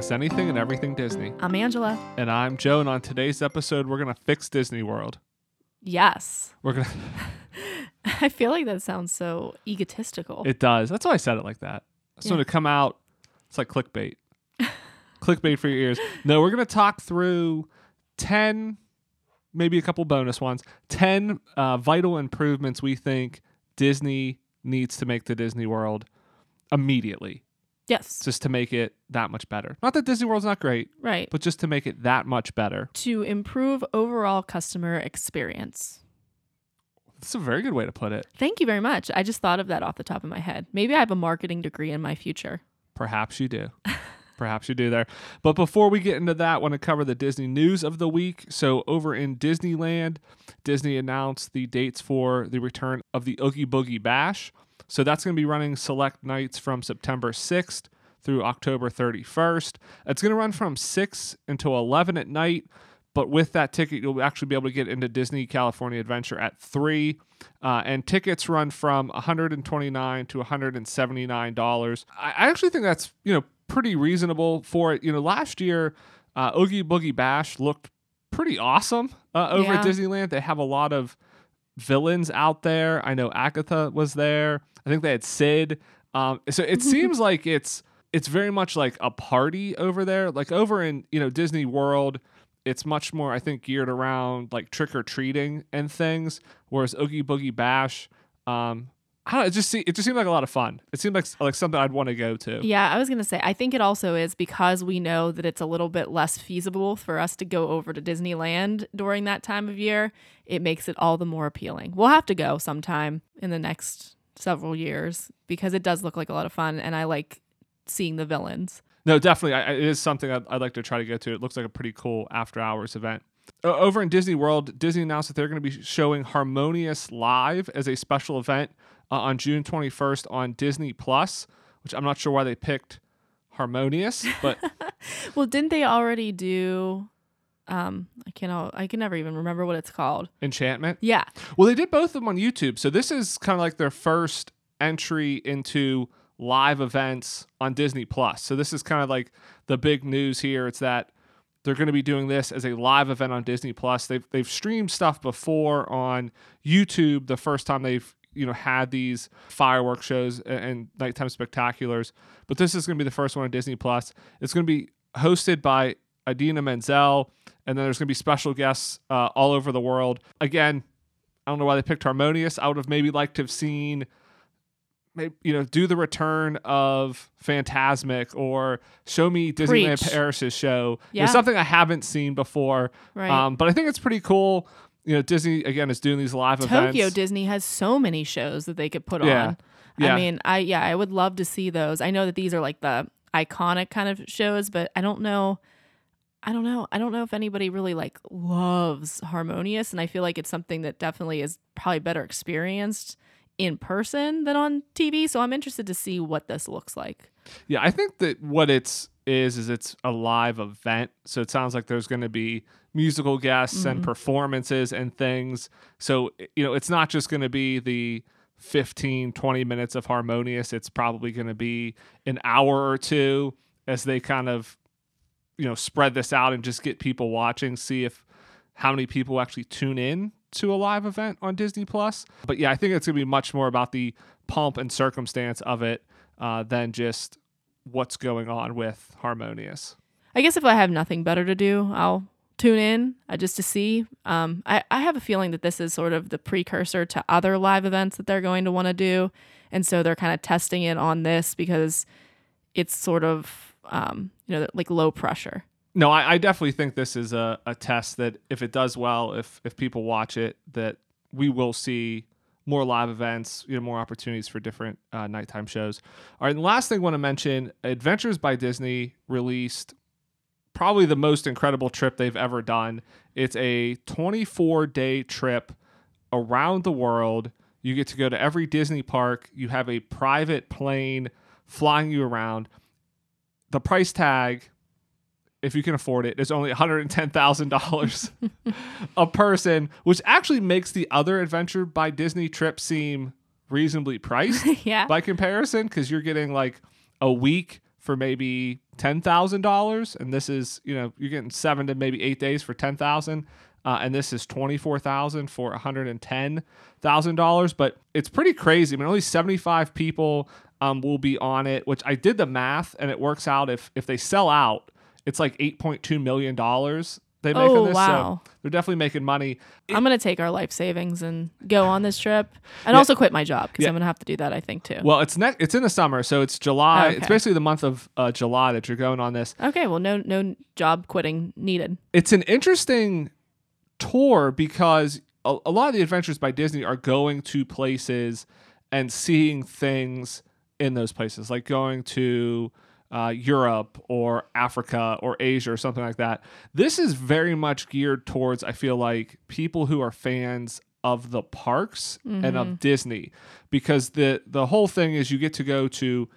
discuss anything and everything Disney. I'm Angela. And I'm Joe, and on today's episode, we're going to fix Disney World. Yes. We're going to, I feel like that sounds so egotistical. it does. That's why I said it like that. So Yeah. to come out, it's like clickbait. clickbait for your ears. No, we're going to talk through 10, maybe a couple bonus ones, 10 uh, vital improvements we think Disney needs to make to Disney World immediately, yes. just to make it that much better. Not that Disney World's not great, Right. but just to make it that much better. To improve overall customer experience. That's a very good way to put it. Thank you very much. I just thought of that off the top of my head. Maybe I have a marketing degree in my future. Perhaps you do. Perhaps you do there. But before we get into that, I want to cover the Disney news of the week. So, over in Disneyland, Disney announced the dates for the return of the Oogie Boogie Bash. So, that's going to be running select nights from September 6th through October 31st. It's going to run from 6 until 11 at night. But with that ticket, you'll actually be able to get into Disney California Adventure at 3. Uh, and tickets run from 129 to $179. I I actually think that's, you know, pretty reasonable for it. You know, last year, uh, Oogie Boogie Bash looked pretty awesome uh, over at Disneyland. They have a lot of villains out there. I know Agatha was there. I think they had Sid. Um, so it seems like it's it's very much like a party over there. Like over in you know Disney World, it's much more I think geared around like trick or treating and things. Whereas Oogie Boogie Bash, um, I don't know, it just see, it just seemed like a lot of fun. It seemed like like something I'd want to go to. Yeah, I was going to say, I think it also is because we know that it's a little bit less feasible for us to go over to Disneyland during that time of year. It makes it all the more appealing. We'll have to go sometime in the next several years because it does look like a lot of fun and I like seeing the villains. No, definitely. I, it is something I'd, I'd like to try to get to. It looks like a pretty cool after hours event. Over in Disney World, Disney announced that they're going to be showing Harmonious live as a special event uh, on June 21st on Disney Plus, which I'm not sure why they picked Harmonious, but Well, didn't they already do um I can't. I can never even remember what it's called. Enchantment. Yeah. Well, they did both of them on YouTube. So this is kind of like their first entry into live events on Disney Plus. So this is kind of like the big news here. It's that they're going to be doing this as a live event on Disney Plus. They've they've streamed stuff before on YouTube. The first time they've you know had these fireworks shows and, and nighttime spectaculars, but this is going to be the first one on Disney Plus. It's going to be hosted by Idina Menzel, and then there's going to be special guests uh, all over the world. Again, I don't know why they picked Harmonious. I would have maybe liked to have seen, maybe you know, do the return of Fantasmic or show me Disneyland Preach. Paris's show. You know, something I haven't seen before. Right. Um, but I think it's pretty cool. You know, Disney again is doing these live Tokyo events. Tokyo Disney has so many shows that they could put Yeah. on. Yeah. I mean, I yeah, I would love to see those. I know that these are like the iconic kind of shows, but I don't know I don't know. I don't know if anybody really like loves Harmonious and I feel like it's something that definitely is probably better experienced in person than on TV, so I'm interested to see what this looks like. Yeah, I think that what it's is is it's a live event. So it sounds like there's going to be musical guests and mm-hmm. performances and things. So you know, it's not just going to be the 15 20 minutes of harmonious. It's probably going to be an hour or two as they kind of you know, spread this out and just get people watching, see if how many people actually tune in to a live event on Disney Plus. But yeah, I think it's going to be much more about the pomp and circumstance of it uh, than just what's going on with Harmonious. I guess if I have nothing better to do, I'll tune in uh, just to see. Um, I, I have a feeling that this is sort of the precursor to other live events that they're going to want to do. And so they're kind of testing it on this because it's sort of, um, you know, like low pressure. No, I, I definitely think this is a, a test that if it does well, if if people watch it, that we will see more live events, you know, more opportunities for different uh, nighttime shows. All right, and the last thing I want to mention, Adventures by Disney released probably the most incredible trip they've ever done. It's a 24 day trip around the world. You get to go to every Disney park. You have a private plane flying you around. The price tag, if you can afford it, is only $110,000 a person, which actually makes the other Adventure by Disney trip seem reasonably priced yeah. by comparison because you're getting like a week for maybe ten thousand dollars, and this is you know you're getting seven to maybe eight days for ten thousand. Uh, and this is twenty four thousand for one hundred and ten thousand dollars. But it's pretty crazy. I mean, only seventy five people um, will be on it. Which I did the math, and it works out if if they sell out, it's like eight point two million dollars they make Oh, on this. wow. So they're definitely making money. I'm gonna take our life savings and go on this trip, and also quit my job because Yeah. I'm gonna have to do that. I think too. Well, it's next. It's in the summer, so it's July. It's Okay. basically the month of uh, July that you're going on this. okay, well, no, no job quitting needed. It's an interesting tour because a, a lot of the adventures by Disney are going to places and seeing things in those places, like going to uh, Europe or Africa or Asia or something like that. This is very much geared towards, I feel like, people who are fans of the parks and of Disney because the the whole thing is you get to go to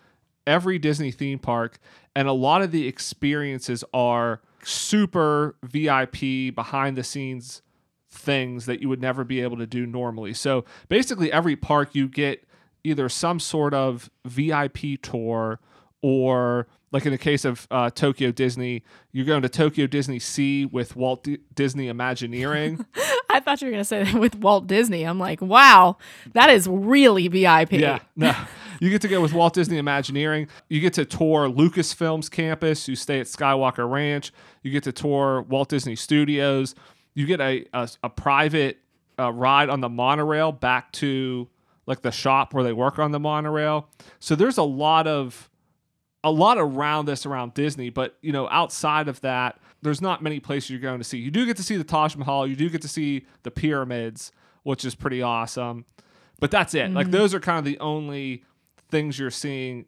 every Disney theme park and a lot of the experiences are super VIP behind the scenes things that you would never be able to do normally. So basically every park you get either some sort of VIP tour or like in the case of uh, Tokyo Disney, you're going to Tokyo Disney Sea with Walt D- Disney Imagineering. I thought you were gonna say that with Walt Disney. I'm like, wow, that is really VIP. Yeah, no. You get to go with Walt Disney Imagineering. You get to tour Lucasfilm's campus. You stay at Skywalker Ranch. You get to tour Walt Disney Studios. You get a a, a private uh, ride on the monorail back to like the shop where they work on the monorail. So there's a lot of a lot around this around Disney, but you know, outside of that, there's not many places you're going to see. You do get to see the Taj Mahal, you do get to see the pyramids, which is pretty awesome. But that's it. Like mm-hmm. those are kind of the only things you're seeing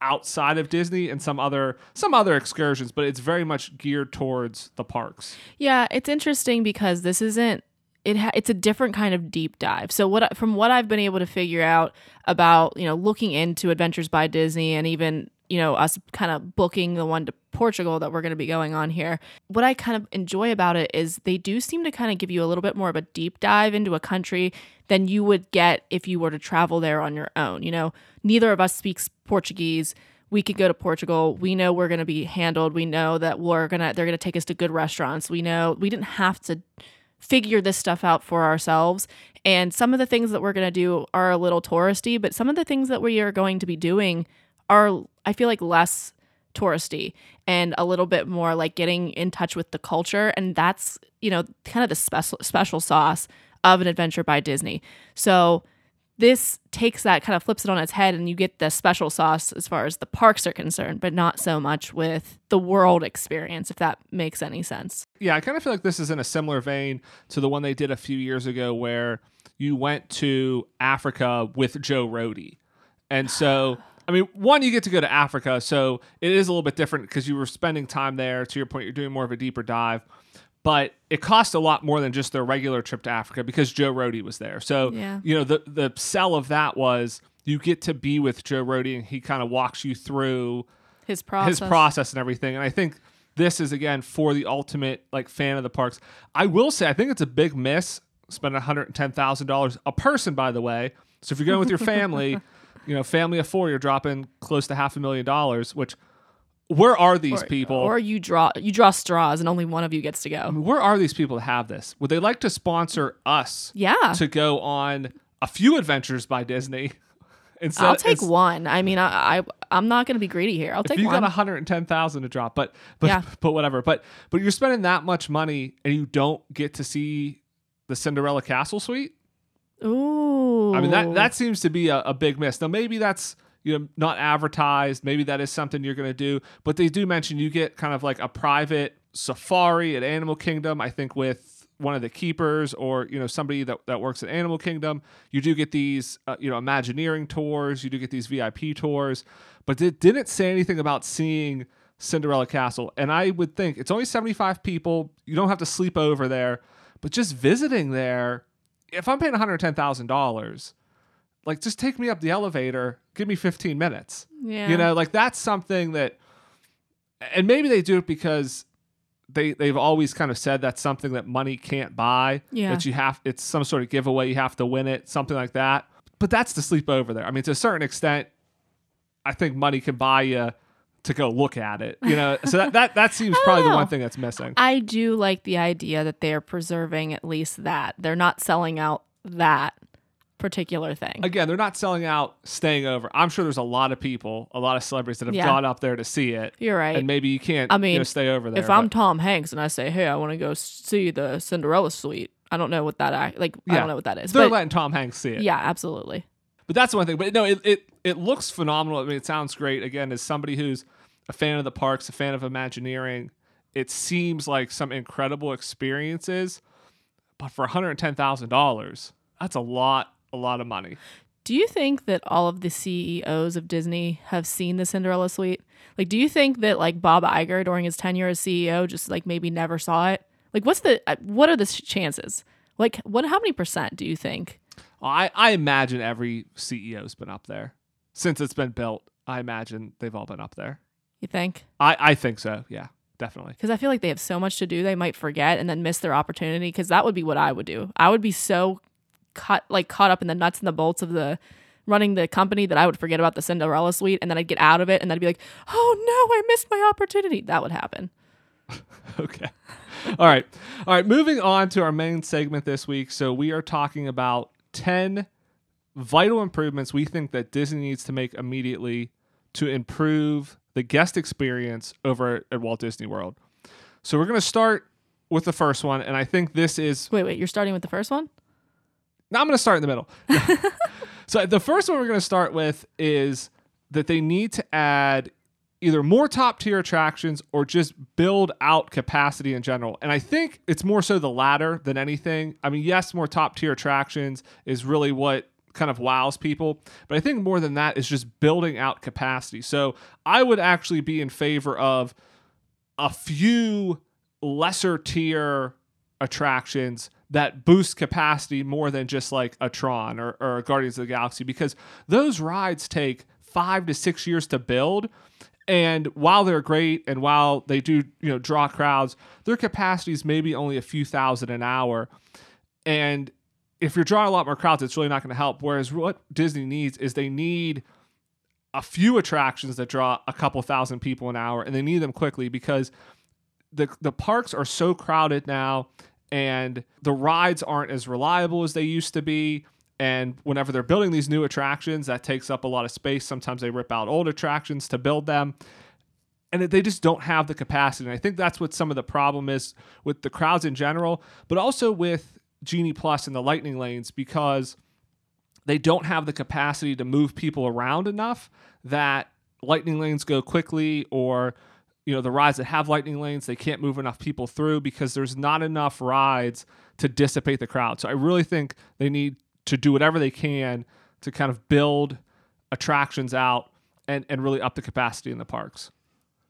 outside of Disney and some other some other excursions, but it's very much geared towards the parks. Yeah, it's interesting because this isn't it ha- it's a different kind of deep dive. So what from what I've been able to figure out about, you know, looking into Adventures by Disney and even, you know, us kind of booking the one to Portugal that we're going to be going on here. What I kind of enjoy about it is they do seem to kind of give you a little bit more of a deep dive into a country than you would get if you were to travel there on your own. You know, neither of us speaks Portuguese we could go to Portugal. We know we're going to be handled. We know that we're going to they're going to take us to good restaurants. We know we didn't have to figure this stuff out for ourselves. And some of the things that we're going to do are a little touristy, but some of the things that we are going to be doing are I feel like less touristy and a little bit more like getting in touch with the culture and that's, you know, kind of the special special sauce of an adventure by Disney. So this takes that kind of flips it on its head and you get the special sauce as far as the parks are concerned but not so much with the world experience if that makes any sense Yeah, I kind of feel like this is in a similar vein to the one they did a few years ago where you went to Africa with Joe Rohde. And so, I mean, one, you get to go to Africa. So it is a little bit different because you were spending time there. To your point, you're doing more of a deeper dive. But it cost a lot more than just their regular trip to Africa because Joe Rohde was there. So, Yeah. you know, the, the sell of that was you get to be with Joe Rohde and he kind of walks you through his process his process and everything. And I think this is again for the ultimate like fan of the parks. I will say I think it's a big miss spending one hundred and ten thousand dollars a person, by the way. So if you're going with your family, you know, family of four, you're dropping close to half a million dollars. Which where are these or, people? or you draw you draw straws and only one of you gets to go. Where are these people to have this? Would they like to sponsor us yeah. to go on a few adventures by Disney? Instead, i'll take one. I mean i, I i'm not going to be greedy here. I'll take you one. You got 110,000 to drop but but Yeah. but whatever. But but you're spending that much money and you don't get to see the Cinderella Castle suite? Ooh. I mean that that seems to be a, a big miss. Now maybe that's you know not advertised maybe that is something you're going to do but they do mention you get kind of like a private safari at Animal Kingdom I think with one of the keepers or you know somebody that, that works at Animal Kingdom. You do get these uh, you know Imagineering tours you do get these VIP tours but it didn't say anything about seeing Cinderella Castle and I would think it's only 75 people you don't have to sleep over there but just visiting there if I'm paying $110,000 like just take me up the elevator give me 15 minutes yeah you know like that's something that and maybe they do it because they they've always kind of said that's something that money can't buy Yeah. that you have it's some sort of giveaway you have to win it something like that but that's the sleep over there i mean to a certain extent I think money can buy you to go look at it. You know, so that that, that seems probably the one thing that's missing. I do like the idea that they're preserving at least that. They're not selling out that particular thing. Again, they're not selling out, staying over. I'm sure there's a lot of people, a lot of celebrities that have Yeah. gone up there to see it, You're right. and maybe you can't. I you mean, know, stay over there. if I'm Tom Hanks and I say, "Hey, I want to go see the Cinderella suite," I don't know what that act like. I don't know what that is. they're But letting Tom Hanks see it. yeah, absolutely. But that's one thing. But no, it, it it looks phenomenal. I mean, it sounds great. Again, as somebody who's a fan of the parks, a fan of Imagineering, it seems like some incredible experiences. But for one hundred ten thousand dollars, that's a lot, a lot of money. Do you think that all of the CEOs of Disney have seen the Cinderella suite? Like, do you think that like Bob Iger during his tenure as CEO just like maybe never saw it? Like, what's the uh, what are the chances? Like, what? How many percent do you think? I I imagine every CEO's been up there since it's been built. I imagine they've all been up there. You think? I I think so. Yeah, definitely. Because I feel like they have so much to do, they might forget and then miss their opportunity. Because that would be what I would do. I would be so cut like caught up in the nuts and the bolts of the running the company that I would forget about the Cinderella suite, and then I'd get out of it, and then I'd be like, "Oh no, I missed my opportunity." That would happen. Okay. All right. All right. Moving on to our main segment this week. So we are talking about 10 vital improvements we think that Disney needs to make immediately to improve the guest experience over at Walt Disney World. So we're going to start with the first one. And I think this is Wait, wait, you're starting with the first one? Now I'm going to start in the middle. so the first one we're going to start with is that they need to add either more top tier attractions or just build out capacity in general. And I think it's more so the latter than anything. I mean, yes, more top tier attractions is really what kind of wows people, but I think more than that is just building out capacity. So I would actually be in favor of a few lesser tier attractions that boost capacity more than just like a Tron or, or a Guardians of the Galaxy because those rides take five to six years to build. And while they're great and while they do, you know, draw crowds, their capacity is maybe only a few thousand an hour. And if you're drawing a lot more crowds, it's really not going to help. Whereas what Disney needs is they need a few attractions that draw a couple thousand people an hour, and they need them quickly because the the parks are so crowded now, and the rides aren't as reliable as they used to be. And whenever they're building these new attractions, that takes up a lot of space. Sometimes they rip out old attractions to build them. And they just don't have the capacity. And I think that's what some of the problem is with the crowds in general, but also with Genie Plus and the Lightning Lanes because they don't have the capacity to move people around enough that lightning lanes go quickly or you know the rides that have lightning lanes they can't move enough people through because there's not enough rides to dissipate the crowd. So i really think they need to do whatever they can to kind of build attractions out and, and really up the capacity in the parks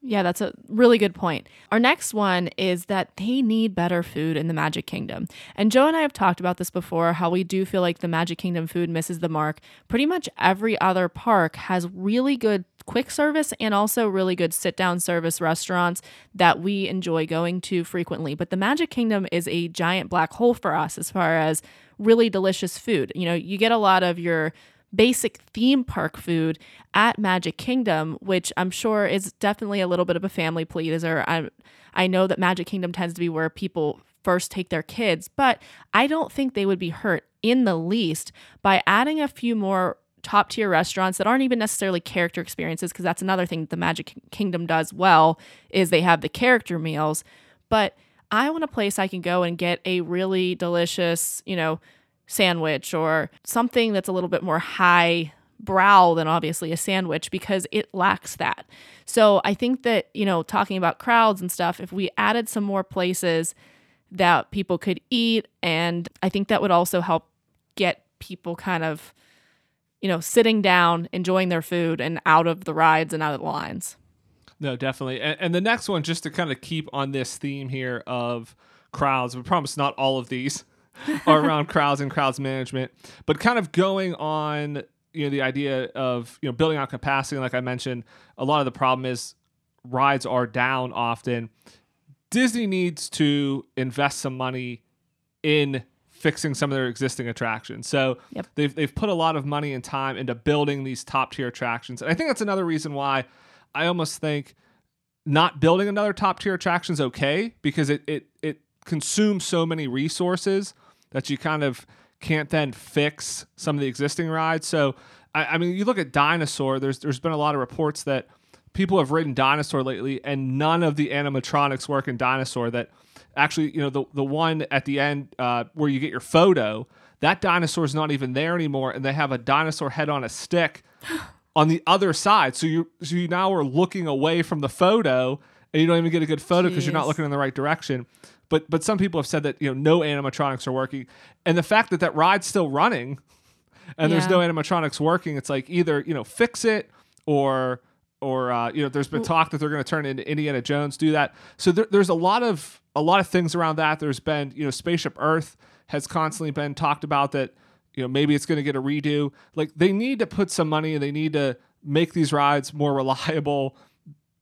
Yeah, that's a really good point. Our next one is that they need better food in the Magic Kingdom. And Joe and I have talked about this before how we do feel like the Magic Kingdom food misses the mark. Pretty much every other park has really good quick service and also really good sit down service restaurants that we enjoy going to frequently. But the Magic Kingdom is a giant black hole for us as far as really delicious food. You know, you get a lot of your basic theme park food at Magic Kingdom, which I'm sure is definitely a little bit of a family pleaser. I I know that Magic Kingdom tends to be where people first take their kids, but I don't think they would be hurt in the least by adding a few more top tier restaurants that aren't even necessarily character experiences because that's another thing that the Magic Kingdom does well is they have the character meals, but I want a place I can go and get a really delicious, you know, sandwich or something that's a little bit more high brow than obviously a sandwich because it lacks that. So I think that, you know, talking about crowds and stuff, if we added some more places that people could eat, and I think that would also help get people kind of, you know, sitting down, enjoying their food and out of the rides and out of the lines. No, definitely. And, and the next one, just to kind of keep on this theme here of crowds, we promise not all of these around crowds and crowds management, but kind of going on, you know, the idea of, you know, building out capacity. Like I mentioned, a lot of the problem is rides are down often. Disney needs to invest some money in fixing some of their existing attractions. So Yep. they've they've put a lot of money and time into building these top tier attractions. And I think that's another reason why I almost think not building another top tier attraction is okay because it it it consumes so many resources that you kind of can't then fix some of the existing rides. So I, I mean, you look at Dinosaur. There's there's been a lot of reports that people have ridden Dinosaur lately, and none of the animatronics work in Dinosaur. That actually, you know, the the one at the end uh, where you get your photo, that dinosaur is not even there anymore, and they have a dinosaur head on a stick on the other side. So you so you now are looking away from the photo, and you don't even get a good photo because you're not looking in the right direction. But but some people have said that you know no animatronics are working, and the fact that that ride's still running, and there's no animatronics working, it's like either you know fix it or or uh, you know there's been talk that they're going to turn into Indiana Jones, do that. So there, there's a lot of a lot of things around that. There's been you know Spaceship Earth has constantly been talked about that you know maybe it's going to get a redo. Like they need to put some money and they need to make these rides more reliable.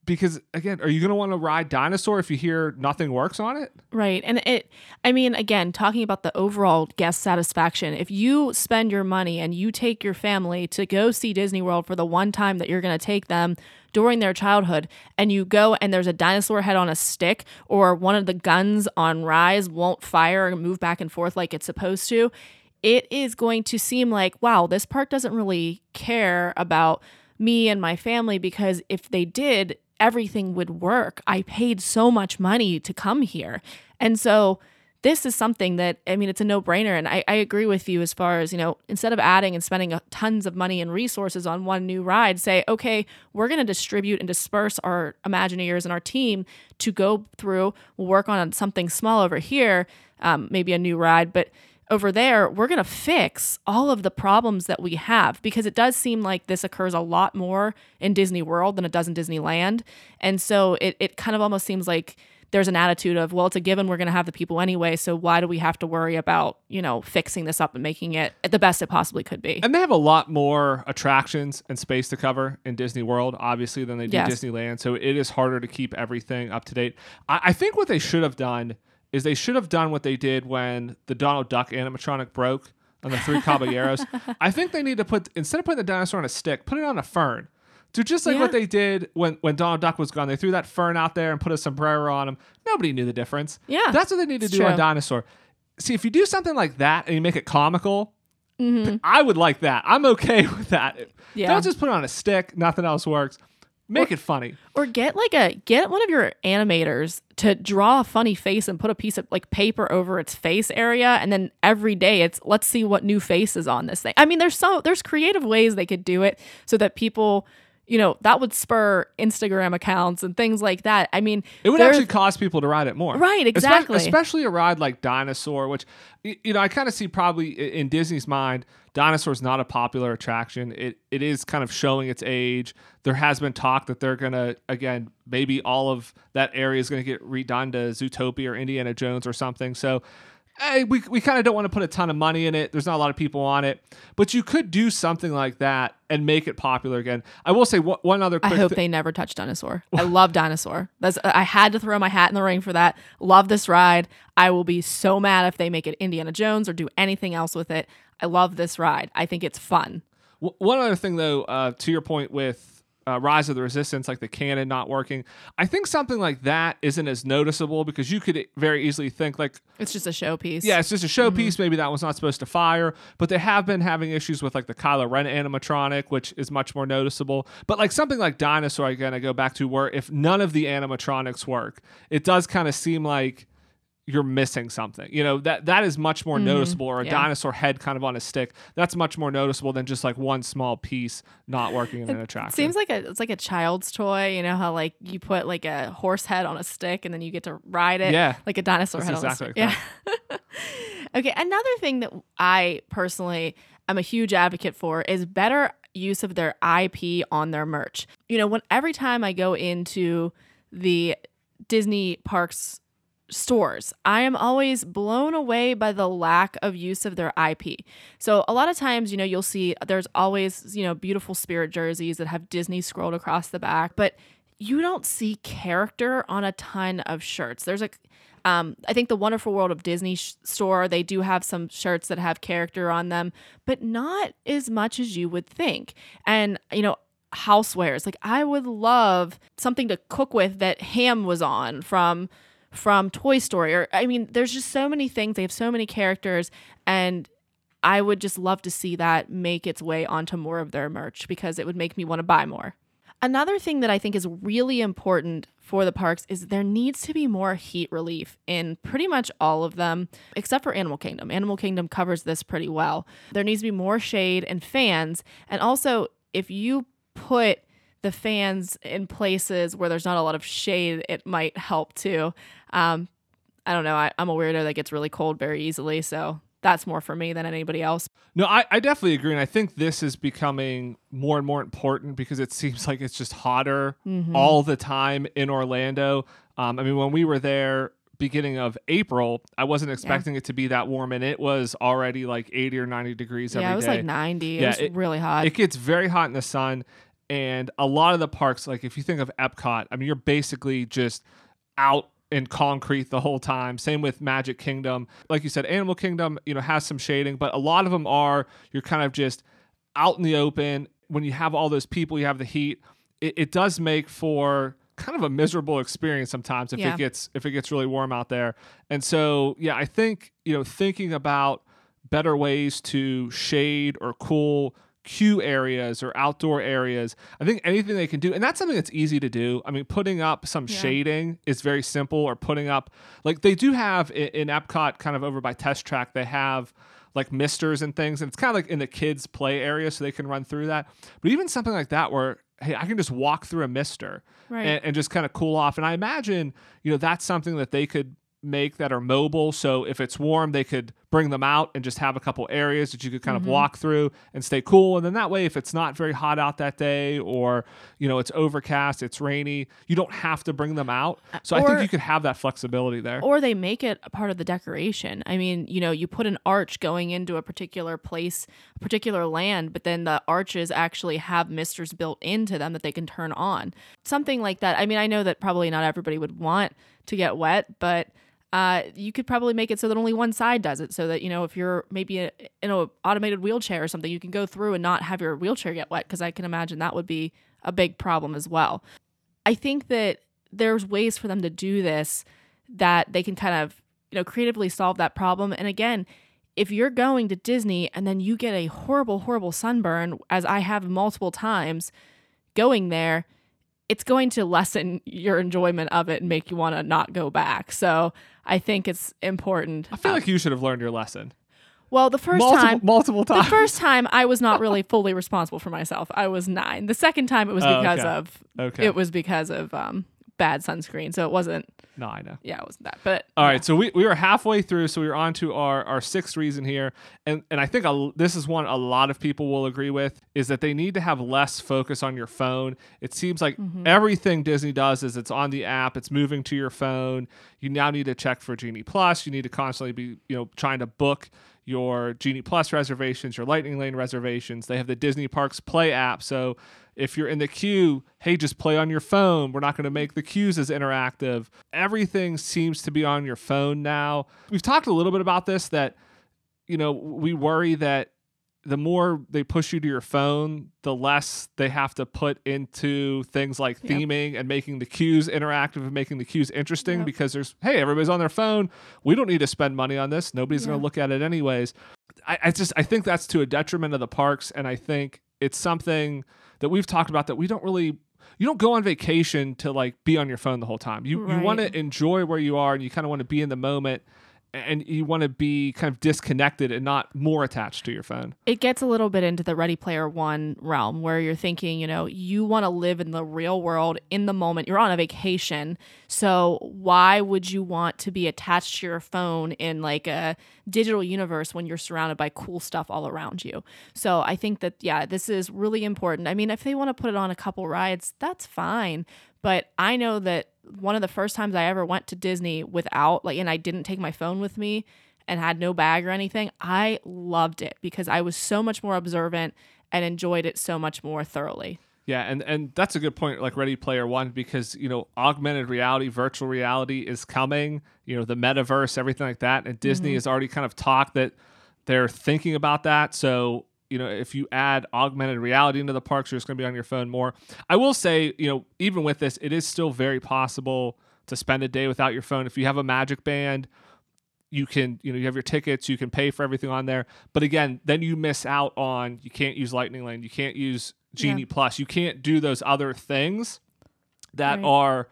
Because again, are you going to want to ride Dinosaur if you hear nothing works on it? Right. And it, I mean, again, talking about the overall guest satisfaction, if you spend your money and you take your family to go see Disney World for the one time that you're going to take them during their childhood, and you go and there's a dinosaur head on a stick, or one of the guns on Rise won't fire and move back and forth like it's supposed to, it is going to seem like, wow, this park doesn't really care about me and my family because if they did, everything would work. I paid so much money to come here. And so this is something that, I mean, it's a no brainer. And I, I agree with you as far as, you know, instead of adding and spending tons of money and resources on one new ride, say, okay, we're going to distribute and disperse our Imagineers and our team to go through, we'll work on something small over here, um, maybe a new ride, but over there, we're going to fix all of the problems that we have because it does seem like this occurs a lot more in Disney World than it does in Disneyland. And so it, it kind of almost seems like there's an attitude of, well, it's a given we're going to have the people anyway. So why do we have to worry about, you know, fixing this up and making it the best it possibly could be? And they have a lot more attractions and space to cover in Disney World, obviously, than they do Yes. Disneyland. So it is harder to keep everything up to date. I, I think what they should have done is they should have done what they did when the Donald Duck animatronic broke on the Three Caballeros. I think they need to put instead of putting the dinosaur on a stick, put it on a fern. Do just like what they did when when Donald Duck was gone. They threw that fern out there and put a sombrero on him. Nobody knew the difference. Yeah, that's what they need to it's do on dinosaur. See, if you do something like that and you make it comical, Mm-hmm. I would like that. I'm okay with that. Yeah. Don't just put it on a stick. Nothing else works. Make it funny. Or get like a get one of your animators to draw a funny face and put a piece of like paper over its face area and then every day it's let's see what new face is on this thing. I mean there's so there's creative ways they could do it so that people you know that would spur Instagram accounts and things like that. I mean It would actually cause people to ride it more. Right, exactly. especially a ride like Dinosaur, which, you know, I kind of see probably in Disney's mind, Dinosaur's not a popular attraction. It It is kind of showing its age. There has been talk that they're to, again, maybe all of that area is to get redone to Zootopia or Indiana Jones or something. So, hey, we, we kind of don't want to put a ton of money in it. There's not a lot of people on it. But you could do something like that and make it popular again. I will say one, one other I hope thi- they never touch dinosaur. I love dinosaur. That's I had to throw my hat in the ring for that. Love this ride. I will be so mad if they make it Indiana Jones or do anything else with it. I love this ride. I think it's fun. W- One other thing, though, uh, to your point with uh, Rise of the Resistance, like the cannon not working, I think something like that isn't as noticeable because you could very easily think like, It's just a showpiece. yeah, it's just a showpiece. Maybe that one's not supposed to fire, but they have been having issues with like the Kylo Ren animatronic, which is much more noticeable. But like something like Dinosaur, again, I go back to where if none of the animatronics work, it does kind of seem like you're missing something. You know, that that is much more mm-hmm. noticeable or a yeah. dinosaur head kind of on a stick. That's much more noticeable than just like one small piece not working in an attraction. Seems like a it's like a child's toy. You know how like you put like a horse head on a stick and then you get to ride it. Yeah. like a dinosaur That's head exactly on a like stick. yeah. okay, another thing that I personally am a huge advocate for is better use of their IP on their merch. You know, when every time I go into the Disney parks stores. I am always blown away by the lack of use of their IP. So a lot of times, you know, you'll see there's always, you know, beautiful spirit jerseys that have Disney scrolled across the back, but you don't see character on a ton of shirts. There's a um, I think the Wonderful World of Disney sh- store, they do have some shirts that have character on them, but not as much as you would think. And, you know, housewares, like I would love something to cook with that Hamm was on from from Toy Story or I mean there's just so many things they have so many characters and I would just love to see that make its way onto more of their merch because it would make me want to buy more. Another thing that I think is really important for the parks is there needs to be more heat relief in pretty much all of them, except for Animal Kingdom. Animal Kingdom covers this pretty well. There needs to be more shade and fans. And also, if you put the fans in places where there's not a lot of shade, it might help too. Um, I don't know. I, I'm a weirdo that gets really cold very easily. So that's more for me than anybody else. No, I, I definitely agree. And I think this is becoming more and more important because it seems like it's just hotter Mm-hmm. all the time in Orlando. Um, I mean, when we were there beginning of April, I wasn't expecting it to be that warm, and it was already like 80 or 90 degrees every yeah, it was like 90. It Yeah, was it- really hot. it gets very hot in the sun and a lot of the parks like if you think of epcot i mean you're basically just out in concrete the whole time. Same with magic kingdom. Like you said animal kingdom you know has some shading but a lot of them are you're kind of just out in the open. When you have all those people you have the heat it, it does make for kind of a miserable experience sometimes if Yeah. it gets if it gets really warm out there. And so yeah i think you know thinking about better ways to shade or cool queue areas or outdoor areas. I think anything they can do, and that's something that's easy to do. I mean, putting up some Yeah. shading is very simple, or putting up, like they do have i- in Epcot, kind of over by Test Track, they have like misters and things, and it's kind of like in the kids' play area, so they can run through that. But even something like that, where hey, I can just walk through a mister Right. and, and just kind of cool off. And I imagine, you know, that's something that they could make that are mobile. So if it's warm, they could bring them out and just have a couple areas that you could kind of mm-hmm. walk through and stay cool. And then that way, if it's not very hot out that day or, you know, it's overcast, it's rainy, you don't have to bring them out. Uh, so I think you could have that flexibility there. or they make it a part of the decoration. I mean, you know, you put an arch going into a particular place, a particular land, but then the arches actually have misters built into them that they can turn on. Something like that. I mean, I know that probably not everybody would want to get wet, but uh, you could probably make it so that only one side does it, so that you know if you're maybe a, in a automated wheelchair or something, you can go through and not have your wheelchair get wet. Because I can imagine that would be a big problem as well. I think that there's ways for them to do this that they can kind of, you know, creatively solve that problem. And again, if you're going to Disney and then you get a horrible, horrible sunburn, as I have multiple times going there, it's going to lessen your enjoyment of it and make you want to not go back. So I think it's important. I feel Uh, like you should have learned your lesson well, the first multiple, time, multiple times. the first time I was not really fully responsible for myself. I was nine. The second time it was Oh, because okay. of okay. it was because of um, bad sunscreen. So it wasn't. no, I know. Yeah, it wasn't that. But All right, so we, we were halfway through, so we were on to our, our sixth reason here, and and I think a, this is one a lot of people will agree with is that they need to have less focus on your phone. It seems like mm-hmm. everything Disney does is it's on the app, it's moving to your phone. You now need to check for Genie Plus. You need to constantly be you know trying to book your Genie Plus reservations, your Lightning Lane reservations. They have the Disney Parks Play app, so if you're in the queue, hey, just play on your phone. We're not going to make the queues as interactive. Everything seems to be on your phone now. We've talked a little bit about this that, you know, we worry that the more they push you to your phone, the less they have to put into things like Yep. theming and making the queues interactive and making the queues interesting Yep. because there's, hey, everybody's on their phone. We don't need to spend money on this. Nobody's going to look at it anyways. I, I just, I think that's to a detriment of the parks. And I think it's something that we've talked about that we don't really you don't go on vacation to like be on your phone the whole time. You you want to enjoy where you are and you kind of want to be in the moment and you want to be kind of disconnected and not more attached to your phone. it gets a little bit into the Ready Player One realm where you're thinking, you know, you want to live in the real world in the moment. You're on a vacation. So why would you want to be attached to your phone in like a digital universe when you're surrounded by cool stuff all around you? So I think that, yeah, this is really important. I mean, if they want to put it on a couple rides, that's fine. But I know that one of the first times I ever went to Disney without, like, and I didn't take my phone with me and had no bag or anything, I loved it because I was so much more observant and enjoyed it so much more thoroughly. Yeah, and and that's a good point, like Ready Player One, because you know augmented reality, virtual reality is coming. You know the metaverse, everything like that, and Disney Mm-hmm. has already kind of talked that they're thinking about that. So you know if you add augmented reality into the parks, you're just going to be on your phone more. I will say, you know, even with this, it is still very possible to spend a day without your phone if you have a Magic Band you can you know you have your tickets you can pay for everything on there but again then you miss out on you can't use lightning lane you can't use genie Yeah. plus you can't do those other things that Right. are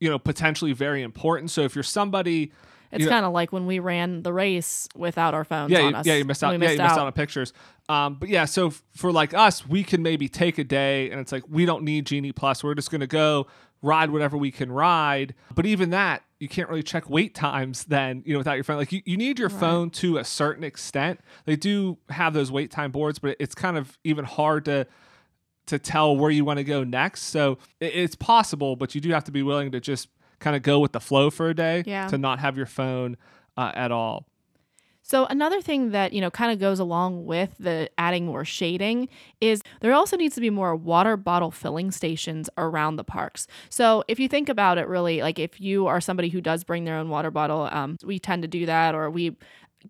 you know potentially very important so if you're somebody It's kind of like when we ran the race without our phones yeah, on you, us. yeah, you missed out. We yeah, you missed missed out. out on pictures. Um, but yeah, so f- for like us, we can maybe take a day, and it's like we don't need Genie Plus. We're just gonna go ride whatever we can ride. But even that, you can't really check wait times then, you know, without your phone. Like you, you need your phone to a certain extent. They do have those wait time boards, but it's kind of even hard to to tell where you want to go next. So it, it's possible, but you do have to be willing to just kind of go with the flow for a day Yeah. to not have your phone uh, at all. So another thing that, you know, kind of goes along with the adding more shading is there also needs to be more water bottle filling stations around the parks. So if you think about it really, like if you are somebody who does bring their own water bottle, um, we tend to do that or we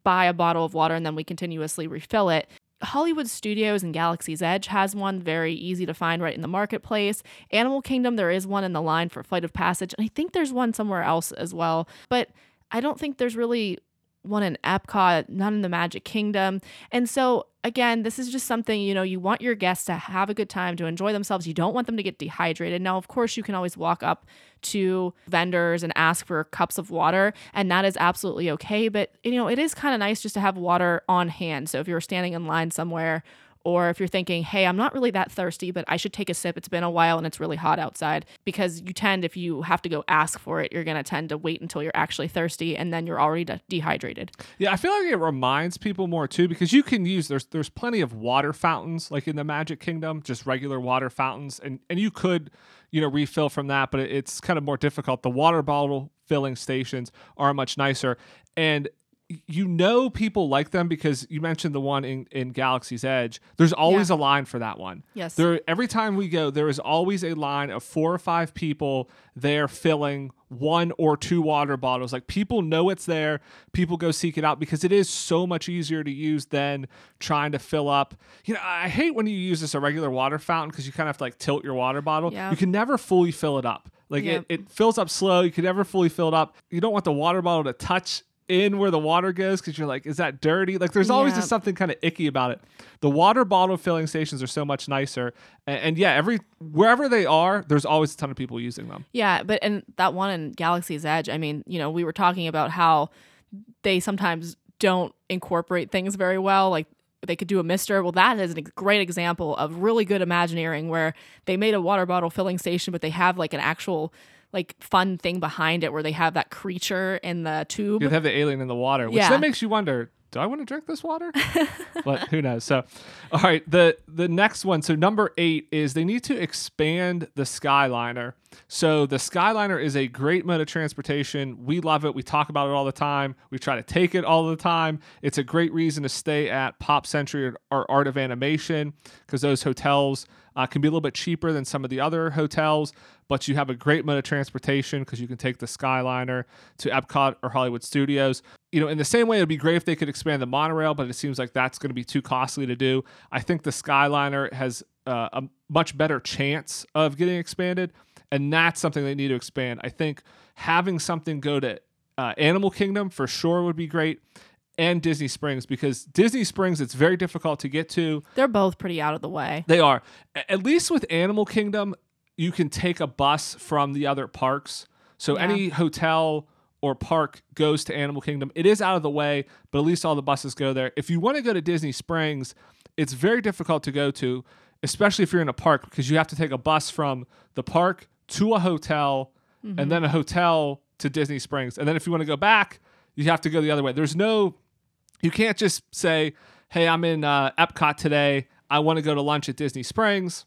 buy a bottle of water and then we continuously refill it. Hollywood Studios and Galaxy's Edge has one very easy to find right in the marketplace. Animal Kingdom, there is one in the line for Flight of Passage, and I think there's one somewhere else as well. But I don't think there's really one in Epcot, none in the Magic Kingdom. And so, again, this is just something, you know, you want your guests to have a good time, to enjoy themselves. You don't want them to get dehydrated. Now, of course, you can always walk up to vendors and ask for cups of water, and that is absolutely okay. But, you know, it is kind of nice just to have water on hand. So if you're standing in line somewhere, or if you're thinking, hey, I'm not really that thirsty, but I should take a sip. It's been a while and it's really hot outside. Because you tend, if you have to go ask for it, you're going to tend to wait until you're actually thirsty and then you're already de- dehydrated. Yeah, I feel like it reminds people more too because you can use there's there's plenty of water fountains like in the Magic Kingdom, just regular water fountains, and and you could you know refill from that, but it- it's kind of more difficult. The water bottle filling stations are much nicer, and you know people like them because you mentioned the one in, in Galaxy's Edge. There's always a line for that one. Yes. There every time we go, there is always a line of four or five people there filling one or two water bottles. Like people know it's there. People go seek it out because it is so much easier to use than trying to fill up. You know, I hate when you use this a regular water fountain because you kind of have to like tilt your water bottle. Yeah. You can never fully fill it up. Like Yeah. it, it fills up slow. You can never fully fill it up. You don't want the water bottle to touch in where the water goes because you're like, is that dirty? Like there's always Yeah. just something kind of icky about it. The water bottle filling stations are so much nicer. And, and yeah, every wherever they are, there's always a ton of people using them. Yeah, but and that one in Galaxy's Edge, I mean, you know, we were talking about how they sometimes don't incorporate things very well. Like they could do a mister. Well, that is a great example of really good Imagineering where they made a water bottle filling station, but they have like an actual like fun thing behind it where they have that creature in the tube. You have the alien in the water, which Yeah. then makes you wonder, do I want to drink this water? but who knows? So, all right, the the next one. So number eight is they need to expand the Skyliner. So the Skyliner is a great mode of transportation. We love it. We talk about it all the time. We try to take it all the time. It's a great reason to stay at Pop Century or Art of Animation because those hotels uh, can be a little bit cheaper than some of the other hotels, but you have a great mode of transportation because you can take the Skyliner to Epcot or Hollywood Studios. You know, in the same way, it'd be great if they could expand the monorail, but it seems like that's going to be too costly to do. I think the Skyliner has uh, a much better chance of getting expanded, and that's something they need to expand. I think having something go to uh, Animal Kingdom for sure would be great. And Disney Springs, because Disney Springs, it's very difficult to get to. They're both pretty out of the way. They are. At least with Animal Kingdom, you can take a bus from the other parks. So Yeah. any hotel or park goes to Animal Kingdom. It is out of the way, but at least all the buses go there. If you want to go to Disney Springs, it's very difficult to go to, especially if you're in a park, because you have to take a bus from the park to a hotel and mm-hmm. then a hotel to Disney Springs. And then if you want to go back, you have to go the other way. There's no you can't just say, "Hey, I'm in uh, Epcot today. I want to go to lunch at Disney Springs."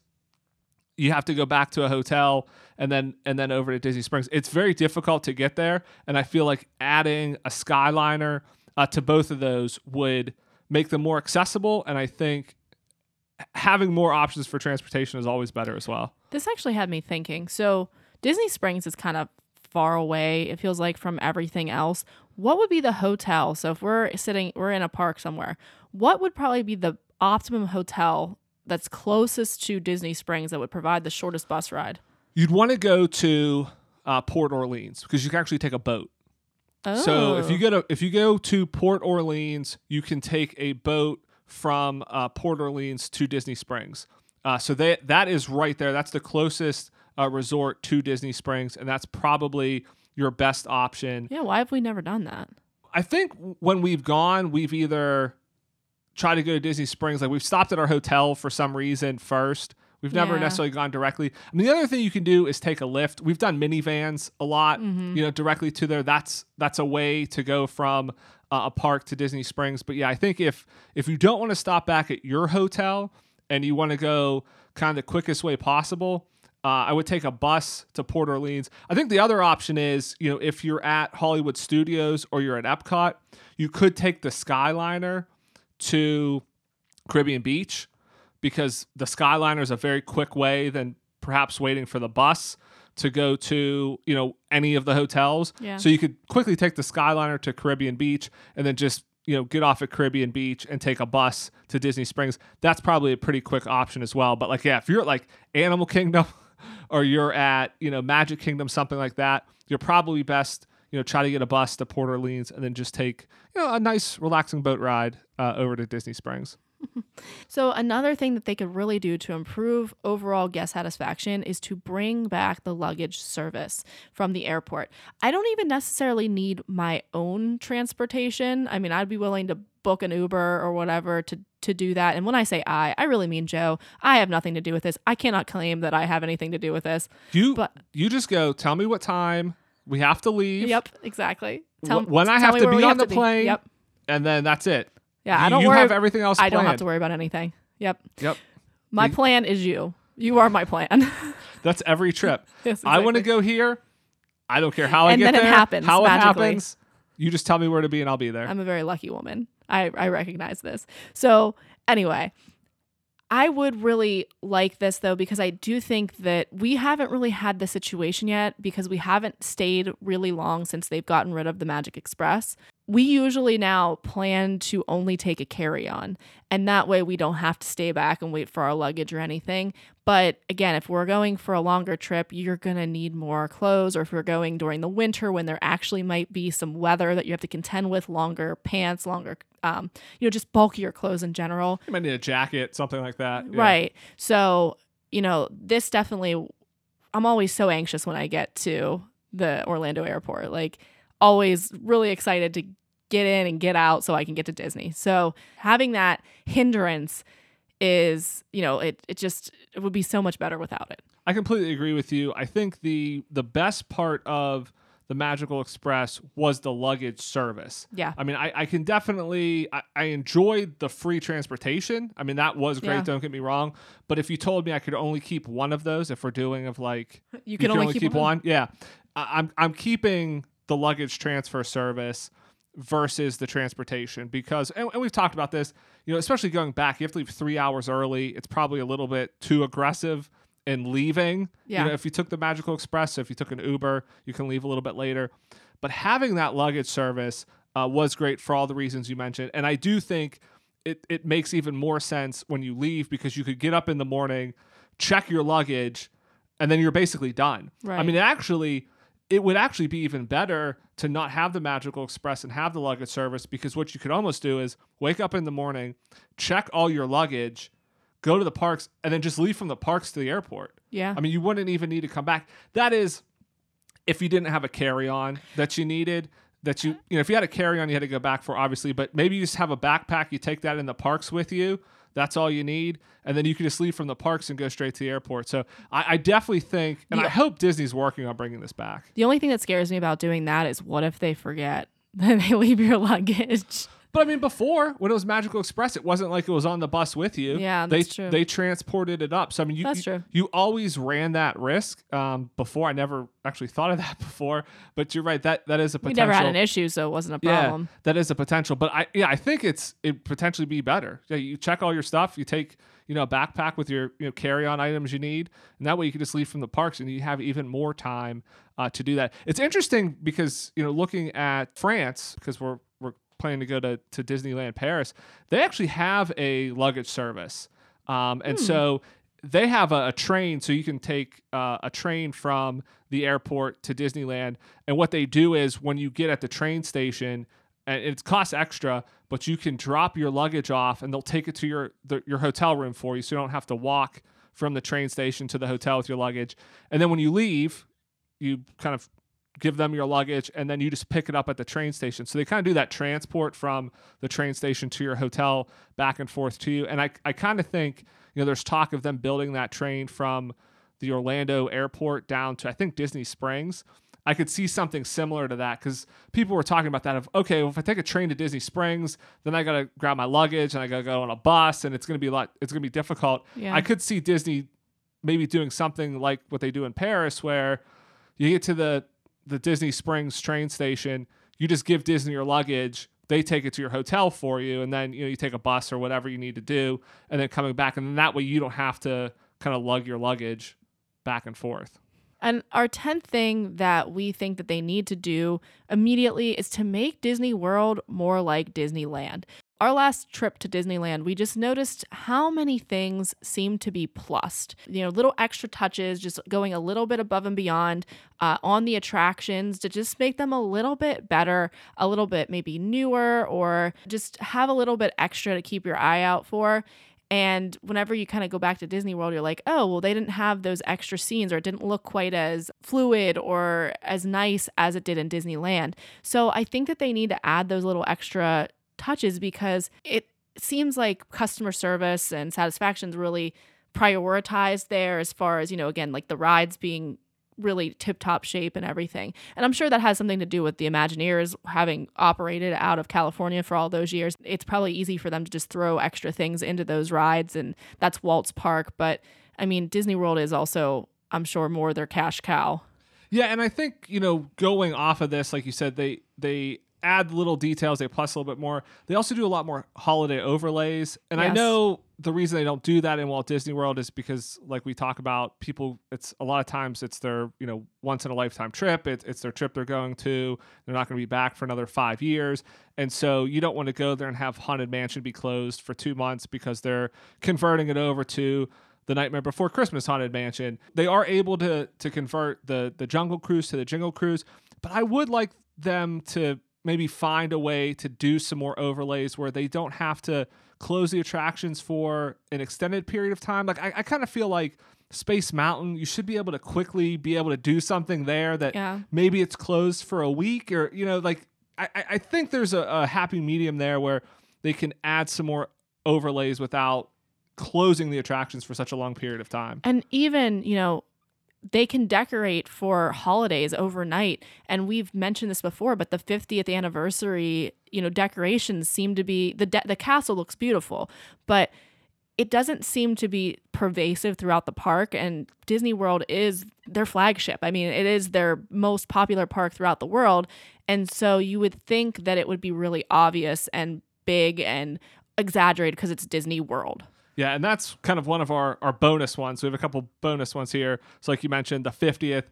You have to go back to a hotel and then and then over to Disney Springs. It's very difficult to get there, and I feel like adding a Skyliner uh, to both of those would make them more accessible. And I think having more options for transportation is always better as well. This actually had me thinking. So Disney Springs is kind of far away. It feels like from everything else. What would be the hotel? So if we're sitting, we're in a park somewhere. What would probably be the optimum hotel that's closest to Disney Springs that would provide the shortest bus ride? You'd want to go to uh, Port Orleans because you can actually take a boat. Oh. So if you Oh. go to if you go to Port Orleans, you can take a boat from uh, Port Orleans to Disney Springs. Uh, so they, that is right there. That's the closest uh, resort to Disney Springs, and that's probably your best option. yeah, why have we never done that? I think when we've gone, we've either tried to go to Disney Springs, like we've stopped at our hotel for some reason first. We've never Yeah. necessarily gone directly. I mean, the other thing you can do is take a Lyft. We've done Minnie Vans a lot, Mm-hmm. you know, directly to there. That's that's a way to go from uh, a park to Disney Springs. But yeah, I think if if you don't want to stop back at your hotel and you want to go kind of the quickest way possible, uh, I would take a bus to Port Orleans. I think the other option is, you know, if you're at Hollywood Studios or you're at Epcot, you could take the Skyliner to Caribbean Beach because the Skyliner is a very quick way than perhaps waiting for the bus to go to, you know, any of the hotels. Yeah. So you could quickly take the Skyliner to Caribbean Beach and then just, you know, get off at Caribbean Beach and take a bus to Disney Springs. That's probably a pretty quick option as well. But like, yeah, if you're at like Animal Kingdom or you're at, you know, Magic Kingdom, something like that, you're probably best, you know, try to get a bus to Port Orleans and then just take, you know, a nice relaxing boat ride uh, over to Disney Springs. So another thing that they could really do to improve overall guest satisfaction is to bring back the luggage service from the airport. I don't even necessarily need my own transportation. I mean, I'd be willing to book an Uber or whatever to to do that. And when I say I, I really mean Joe. I have nothing to do with this. I cannot claim that I have anything to do with this. You But- you just go. Tell me what time we have to leave. Yep, exactly. Wh- when I have to be on the plane. Yep. and then that's it. Yeah, you, I don't you worry. have everything else. I don't have to worry about anything. Yep. Yep, My plan is you. You are my plan. that's every trip. Yes, I want to go here. I don't care how I And get then it happens How magically. it happens. You just tell me where to be, and I'll be there. I'm a very lucky woman. I, I recognize this. So, anyway, I would really like this though, because I do think that we haven't really had the situation yet because we haven't stayed really long since they've gotten rid of the Magic Express. We usually now plan to only take a carry on, and that way we don't have to stay back and wait for our luggage or anything. But again, if we're going for a longer trip, you're going to need more clothes, or if we're going during the winter when there actually might be some weather that you have to contend with, longer pants, longer, um, you know, just bulkier clothes in general. you might need a jacket, something like that. Yeah. Right. So, you know, this definitely, I'm always so anxious when I get to the Orlando airport. Like, always really excited to get in and get out so I can get to Disney. So, having that hindrance is, you know, it, it just, it would be so much better without it. I completely agree with you. I think the the best part of the Magical Express was the luggage service. Yeah. I mean, I, I can definitely I, I enjoyed the free transportation. I mean, that was great. Yeah. Don't get me wrong. But if you told me I could only keep one of those, if we're doing of like You can only keep one. yeah, I, I'm I'm keeping the luggage transfer service versus the transportation because and, and we've talked about this. You know, especially going back, you have to leave three hours early. It's probably a little bit too aggressive in leaving. Yeah. You know, if you took the Magical Express, so if you took an Uber, you can leave a little bit later. But having that luggage service uh, was great for all the reasons you mentioned, and I do think it it makes even more sense when you leave because you could get up in the morning, check your luggage, and then you're basically done. I mean, it actually, it would actually be even better to not have the Magical Express and have the luggage service because what you could almost do is wake up in the morning, check all your luggage, go to the parks, and then just leave from the parks to the airport. Yeah. I mean, you wouldn't even need to come back. That is, if you didn't have a carry on that you needed, that you, you know, if you had a carry on, you had to go back for, obviously, but maybe you just have a backpack, you take that in the parks with you. That's all you need. And then you can just leave from the parks and go straight to the airport. So I, I definitely think, and I hope Disney's working on bringing this back. the only thing that scares me about doing that is what if they forget that they leave your luggage? But I mean, before when it was Magical Express, it wasn't like it was on the bus with you. Yeah, they that's true. they transported it up. So I mean, you That's you, true. you always ran that risk. Um, before I never actually thought of that before, but you're right. That that is a potential. We never had an issue, so it wasn't a problem. Yeah, that is a potential. But I yeah, I think it's it potentially be better. Yeah, you check all your stuff. You take you know a backpack with your you know carry on items you need, and that way you can just leave from the parks, and you have even more time uh, to do that. It's interesting because you know looking at France because we're planning to go to to Disneyland Paris, they actually have a luggage service, um, and so they have a, a train so you can take uh, a train from the airport to Disneyland. And what they do is when you get at the train station, and it costs extra, but you can drop your luggage off and they'll take it to your the, your hotel room for you, so you don't have to walk from the train station to the hotel with your luggage. And then when you leave, you kind of give them your luggage and then you just pick it up at the train station. So they kind of do that transport from the train station to your hotel back and forth to you. And I, I kind of think, you know, there's talk of them building that train from the Orlando airport down to I think Disney Springs. I could see something similar to that because people were talking about that of okay, well, if I take a train to Disney Springs, then I gotta grab my luggage and I gotta go on a bus and it's gonna be a lot it's gonna be difficult. Yeah. I could see Disney maybe doing something like what they do in Paris where you get to the the Disney Springs train station, you just give Disney your luggage, they take it to your hotel for you, and then you know you take a bus or whatever you need to do, and then coming back, and then that way you don't have to kind of lug your luggage back and forth. And our 10th thing that we think that they need to do immediately is to make Disney World more like Disneyland. Our last trip to Disneyland, we just noticed how many things seem to be plussed. You know, little extra touches, just going a little bit above and beyond uh, on the attractions to just make them a little bit better, a little bit maybe newer, or just have a little bit extra to keep your eye out for. And whenever you kind of go back to Disney World, you're like, oh, well, they didn't have those extra scenes or it didn't look quite as fluid or as nice as it did in Disneyland. So I think that they need to add those little extra touches because it seems like customer service and satisfaction is really prioritized there as far as, you know, again, like the rides being really tip top shape and everything. And I'm sure that has something to do with the Imagineers having operated out of California for all those years. It's probably easy for them to just throw extra things into those rides, and that's Walt's Park. But I mean, Disney World is also, I'm sure, more their cash cow. Yeah, and I think you know going off of this, like you said, they they add little details, they plus a little bit more. They also do a lot more holiday overlays, and I know the reason they don't do that in Walt Disney World is because, like we talk about, people. It's a lot of times it's their you know once in a lifetime trip. It's it's their trip they're going to. They're not going to be back for another five years, and so you don't want to go there and have Haunted Mansion be closed for two months because they're converting it over to the Nightmare Before Christmas Haunted Mansion. They are able to to convert the the Jungle Cruise to the Jingle Cruise, but I would like them to maybe find a way to do some more overlays where they don't have to close the attractions for an extended period of time. Like I, I kind of feel like Space Mountain, you should be able to quickly be able to do something there that Yeah. maybe it's closed for a week or you know like I, I I think there's a, a happy medium there where they can add some more overlays without closing the attractions for such a long period of time. And even, you know, they can decorate for holidays overnight. And we've mentioned this before, but the 50th anniversary, you know, decorations seem to be the de- the castle looks beautiful, but it doesn't seem to be pervasive throughout the park and Disney World is their flagship. I mean, it is their most popular park throughout the world. And so you would think that it would be really obvious and big and exaggerated because it's Disney World. Yeah, and that's kind of one of our, our bonus ones. We have a couple bonus ones here. So, like you mentioned, the 50th,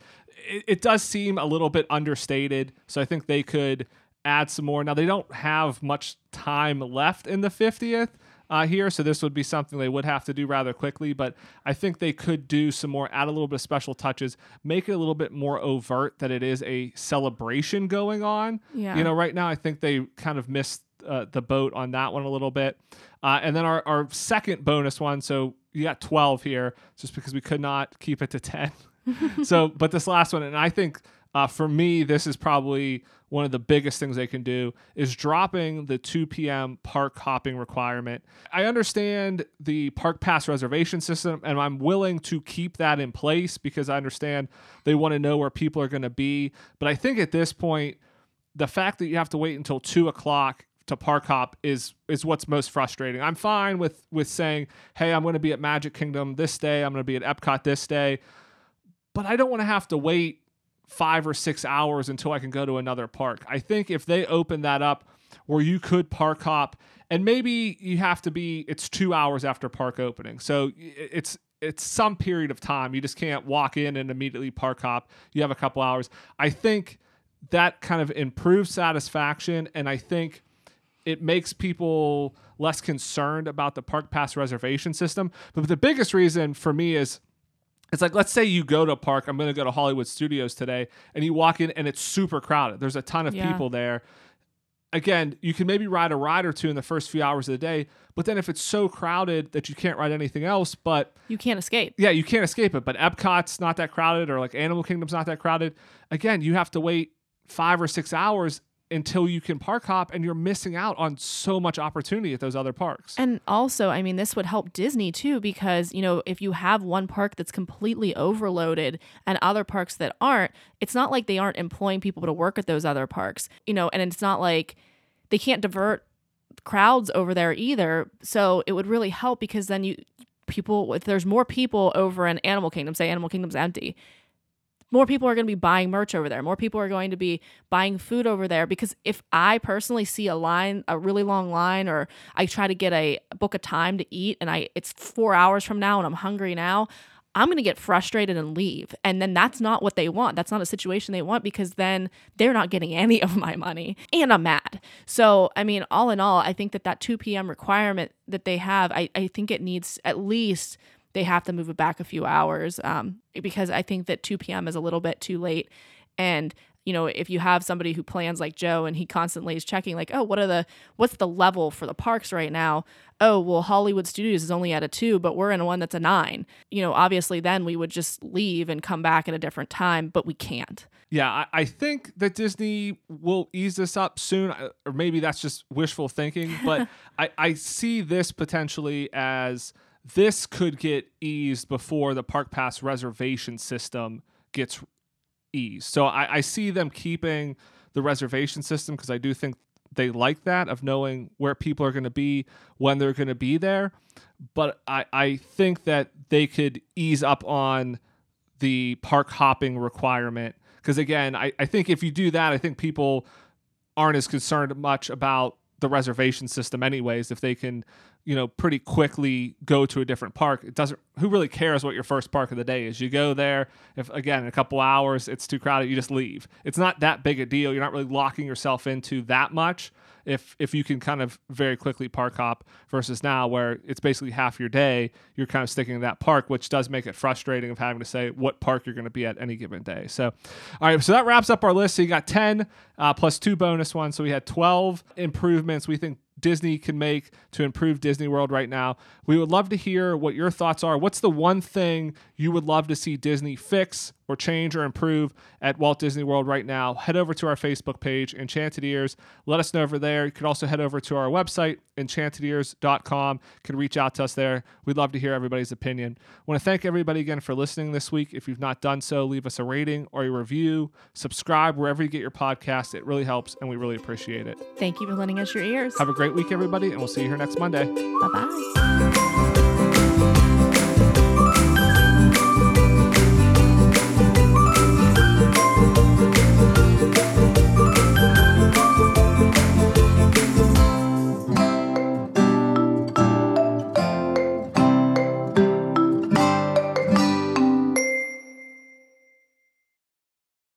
it, it does seem a little bit understated. So, I think they could add some more. Now, they don't have much time left in the 50th uh, here. So, this would be something they would have to do rather quickly. But I think they could do some more, add a little bit of special touches, make it a little bit more overt that it is a celebration going on. Yeah. You know, right now, I think they kind of missed uh, the boat on that one a little bit. Uh, and then our, our second bonus one. So you got 12 here just because we could not keep it to 10. so, but this last one, and I think uh, for me, this is probably one of the biggest things they can do is dropping the 2 p.m. park hopping requirement. I understand the park pass reservation system, and I'm willing to keep that in place because I understand they want to know where people are going to be. But I think at this point, the fact that you have to wait until two o'clock to park hop is is what's most frustrating. I'm fine with with saying, "Hey, I'm going to be at Magic Kingdom this day. I'm going to be at Epcot this day." But I don't want to have to wait 5 or 6 hours until I can go to another park. I think if they open that up where you could park hop and maybe you have to be it's 2 hours after park opening. So it's it's some period of time. You just can't walk in and immediately park hop. You have a couple hours. I think that kind of improves satisfaction and I think it makes people less concerned about the park pass reservation system. But the biggest reason for me is it's like let's say you go to a park i'm going to go to hollywood studios today and you walk in and it's super crowded there's a ton of Yeah. people there again you can maybe ride a ride or two in the first few hours of the day but then if it's so crowded that you can't ride anything else but You can't escape. yeah you can't escape it but epcot's not that crowded or like animal kingdom's not that crowded again you have to wait five or six hours until you can park hop and you're missing out on so much opportunity at those other parks And also, I mean, this would help Disney too, because, you know, if you have one park that's completely overloaded and other parks that aren't, it's not like they aren't employing people to work at those other parks, you know, and it's not like they can't divert crowds over there either. So it would really help because then you, people, if there's more people over in Animal Kingdom, say Animal Kingdom's empty, more people are going to be buying merch over there. More people are going to be buying food over there because if I personally see a line, a really long line, or I try to get a book a time to eat and I it's four hours from now and I'm hungry now, I'm going to get frustrated and leave. And then that's not what they want. That's not a situation they want because then they're not getting any of my money and I'm mad. So, I mean, all in all, I think that that 2 p.m. requirement that they have, I, I think it needs at least they have to move it back a few hours um, because I think that 2 p.m. is a little bit too late. And you know, if you have somebody who plans like Joe and he constantly is checking, like, oh, what are the what's the level for the parks right now? Oh, well, Hollywood Studios is only at a two, but we're in a one that's a nine. You know, obviously, then we would just leave and come back at a different time, but we can't. Yeah, I, I think that Disney will ease this up soon, uh, or maybe that's just wishful thinking. But I, I see this potentially as this could get eased before the Park Pass reservation system gets eased. So I, I see them keeping the reservation system because I do think they like that of knowing where people are going to be when they're going to be there. But I, I think that they could ease up on the park hopping requirement because again I, I think if you do that i think people aren't as concerned much about the reservation system anyways if they can you know pretty quickly go to a different park. It doesn't who really cares what your first park of the day is? You go there if again in a couple hours it's too crowded you just leave. It's not that big a deal. You're not really locking yourself into that much if if you can kind of very quickly park hop versus now where it's basically half your day you're kind of sticking to that park which does make it frustrating of having to say what park you're going to be at any given day. So all right so that wraps up our list. So you got 10 uh, plus two bonus ones. So we had 12 improvements. We think Disney can make to improve Disney World right now. We would love to hear what your thoughts are. What's the one thing you would love to see Disney fix or change or improve at Walt Disney World right now? Head over to our Facebook page, Enchanted Ears. Let us know over there. You could also head over to our website, enchantedears.com. You can reach out to us there. We'd love to hear everybody's opinion. I want to thank everybody again for listening this week. If you've not done so, leave us a rating or a review. Subscribe wherever you get your podcast. It really helps, and we really appreciate it. Thank you for lending us your ears. Have a great week, everybody, and we'll see you here next Monday. Bye bye.